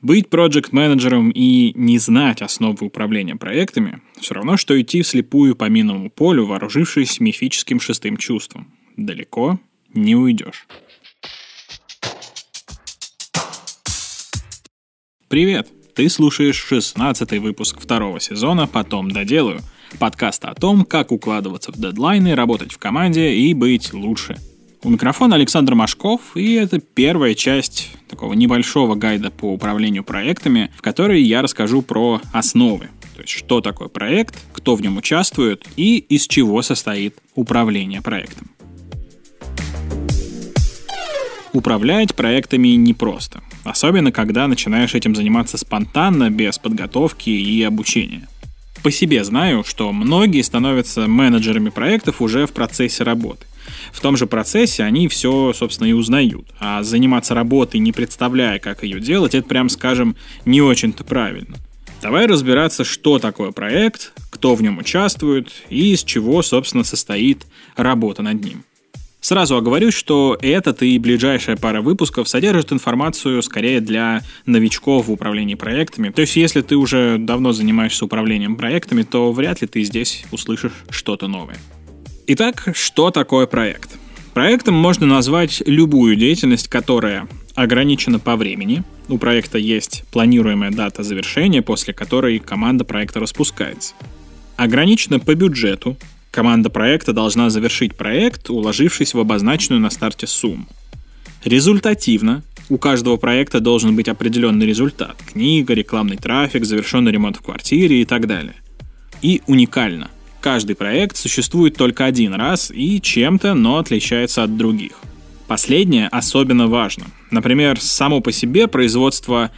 Быть проект-менеджером и не знать основы управления проектами – все равно, что идти вслепую по минному полю, вооружившись мифическим шестым чувством. Далеко не уйдешь. Привет! Ты слушаешь 16 выпуск второго сезона «Потом доделаю» – подкаста о том, как укладываться в дедлайны, работать в команде и быть лучше – у микрофона Александр Машков, и это первая часть такого небольшого гайда по управлению проектами, в которой я расскажу про основы. То есть, что такое проект, кто в нем участвует и из чего состоит управление проектом. Управлять проектами непросто, особенно когда начинаешь этим заниматься спонтанно, без подготовки и обучения. По себе знаю, что многие становятся менеджерами проектов уже в процессе работы – в том же процессе они все, собственно, и узнают. А заниматься работой, не представляя, как ее делать, это, прям скажем, не очень-то правильно. Давай разбираться, что такое проект, кто в нем участвует и из чего, собственно, состоит работа над ним. Сразу оговорюсь, что этот и ближайшая пара выпусков содержит информацию скорее для новичков в управлении проектами. То есть, если ты уже давно занимаешься управлением проектами, то вряд ли ты здесь услышишь что-то новое. Итак, что такое проект? Проектом можно назвать любую деятельность, которая ограничена по времени. У проекта есть планируемая дата завершения, после которой команда проекта распускается. Ограничена по бюджету. Команда проекта должна завершить проект, уложившись в обозначенную на старте сумму. Результативно. У каждого проекта должен быть определенный результат. Книга, рекламный трафик, завершенный ремонт в квартире и так далее. И уникально каждый проект существует только один раз и чем-то, но отличается от других. Последнее особенно важно. Например, само по себе производство,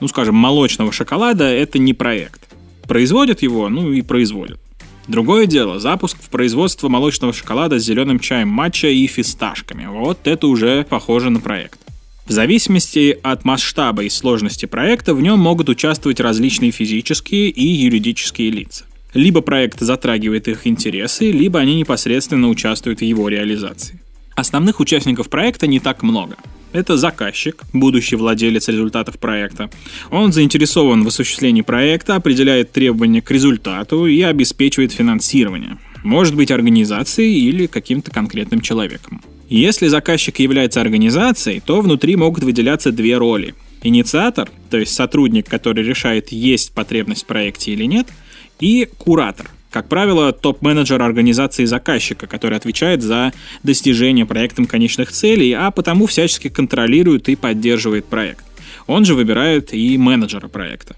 ну скажем, молочного шоколада – это не проект. Производят его, ну и производят. Другое дело, запуск в производство молочного шоколада с зеленым чаем матча и фисташками. Вот это уже похоже на проект. В зависимости от масштаба и сложности проекта в нем могут участвовать различные физические и юридические лица. Либо проект затрагивает их интересы, либо они непосредственно участвуют в его реализации. Основных участников проекта не так много. Это заказчик, будущий владелец результатов проекта. Он заинтересован в осуществлении проекта, определяет требования к результату и обеспечивает финансирование. Может быть организацией или каким-то конкретным человеком. Если заказчик является организацией, то внутри могут выделяться две роли. Инициатор, то есть сотрудник, который решает, есть потребность в проекте или нет – и куратор. Как правило, топ-менеджер организации заказчика, который отвечает за достижение проектом конечных целей, а потому всячески контролирует и поддерживает проект. Он же выбирает и менеджера проекта.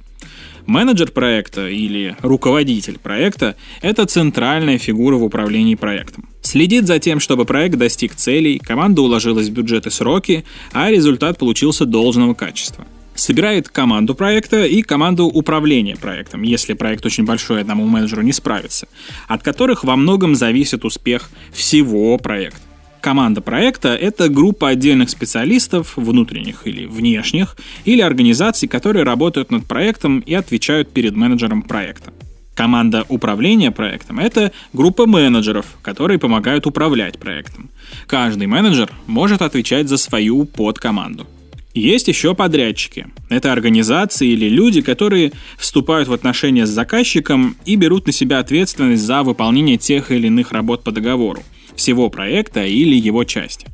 Менеджер проекта или руководитель проекта – это центральная фигура в управлении проектом. Следит за тем, чтобы проект достиг целей, команда уложилась в бюджет и сроки, а результат получился должного качества собирает команду проекта и команду управления проектом, если проект очень большой, одному менеджеру не справится, от которых во многом зависит успех всего проекта. Команда проекта — это группа отдельных специалистов, внутренних или внешних, или организаций, которые работают над проектом и отвечают перед менеджером проекта. Команда управления проектом — это группа менеджеров, которые помогают управлять проектом. Каждый менеджер может отвечать за свою подкоманду. Есть еще подрядчики. Это организации или люди, которые вступают в отношения с заказчиком и берут на себя ответственность за выполнение тех или иных работ по договору, всего проекта или его части.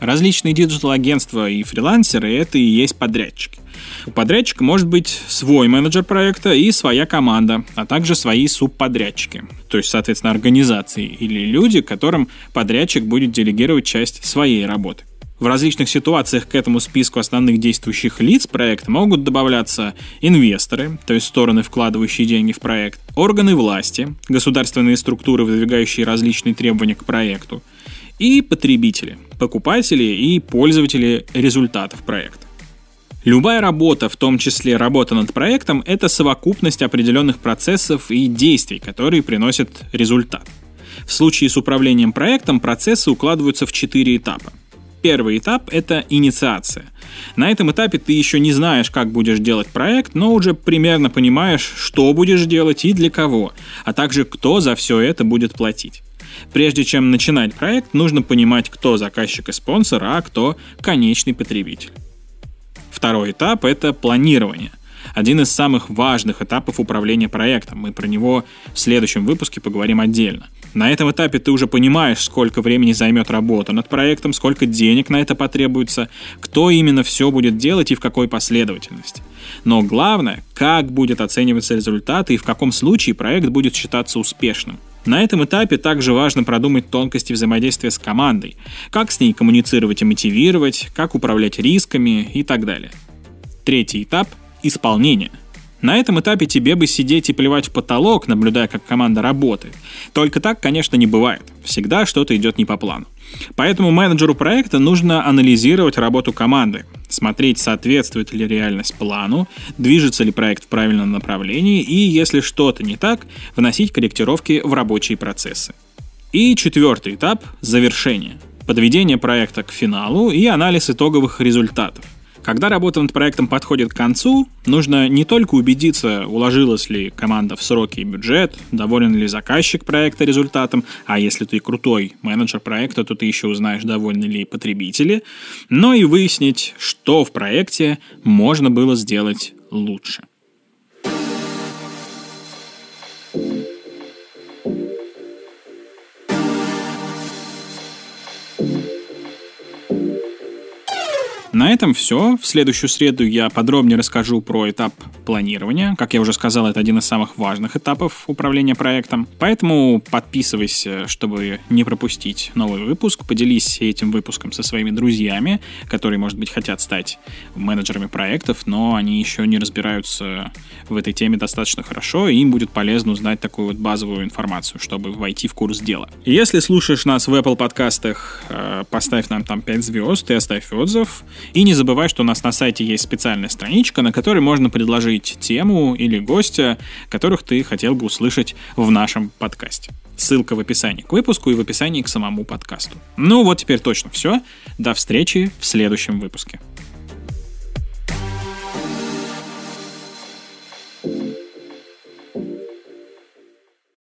Различные digital-агентства и фрилансеры — это и есть подрядчики. У подрядчика может быть свой менеджер проекта и своя команда, а также свои субподрядчики, то есть, соответственно, организации или люди, которым подрядчик будет делегировать часть своей работы. В различных ситуациях к этому списку основных действующих лиц проекта могут добавляться инвесторы, то есть стороны, вкладывающие деньги в проект, органы власти, государственные структуры, выдвигающие различные требования к проекту, и потребители, покупатели и пользователи результатов проекта. Любая работа, в том числе работа над проектом, это совокупность определенных процессов и действий, которые приносят результат. В случае с управлением проектом процессы укладываются в четыре этапа – Первый этап — это инициация. На этом этапе ты еще не знаешь, как будешь делать проект, но уже примерно понимаешь, что будешь делать и для кого, а также кто за все это будет платить. Прежде чем начинать проект, нужно понимать, кто заказчик и спонсор, а кто конечный потребитель. Второй этап — это планирование — один из самых важных этапов управления проектом. Мы про него в следующем выпуске поговорим отдельно. На этом этапе ты уже понимаешь, сколько времени займет работа над проектом, сколько денег на это потребуется, кто именно все будет делать и в какой последовательности. Но главное, как будет оцениваться результат и в каком случае проект будет считаться успешным. На этом этапе также важно продумать тонкости взаимодействия с командой, как с ней коммуницировать и мотивировать, как управлять рисками и так далее. Третий этап исполнения. На этом этапе тебе бы сидеть и плевать в потолок, наблюдая, как команда работает. Только так, конечно, не бывает. Всегда что-то идет не по плану. Поэтому менеджеру проекта нужно анализировать работу команды, смотреть, соответствует ли реальность плану, движется ли проект в правильном направлении и, если что-то не так, вносить корректировки в рабочие процессы. И четвертый этап – завершение. Подведение проекта к финалу и анализ итоговых результатов. Когда работа над проектом подходит к концу, нужно не только убедиться, уложилась ли команда в сроки и бюджет, доволен ли заказчик проекта результатом, а если ты крутой менеджер проекта, то ты еще узнаешь, довольны ли потребители, но и выяснить, что в проекте можно было сделать лучше. На этом все. В следующую среду я подробнее расскажу про этап планирования. Как я уже сказал, это один из самых важных этапов управления проектом. Поэтому подписывайся, чтобы не пропустить новый выпуск. Поделись этим выпуском со своими друзьями, которые, может быть, хотят стать менеджерами проектов, но они еще не разбираются в этой теме достаточно хорошо, и им будет полезно узнать такую вот базовую информацию, чтобы войти в курс дела. Если слушаешь нас в Apple подкастах, э, поставь нам там 5 звезд и оставь отзыв. И не забывай, что у нас на сайте есть специальная страничка, на которой можно предложить тему или гостя, которых ты хотел бы услышать в нашем подкасте. Ссылка в описании к выпуску и в описании к самому подкасту. Ну вот теперь точно все. До встречи в следующем выпуске.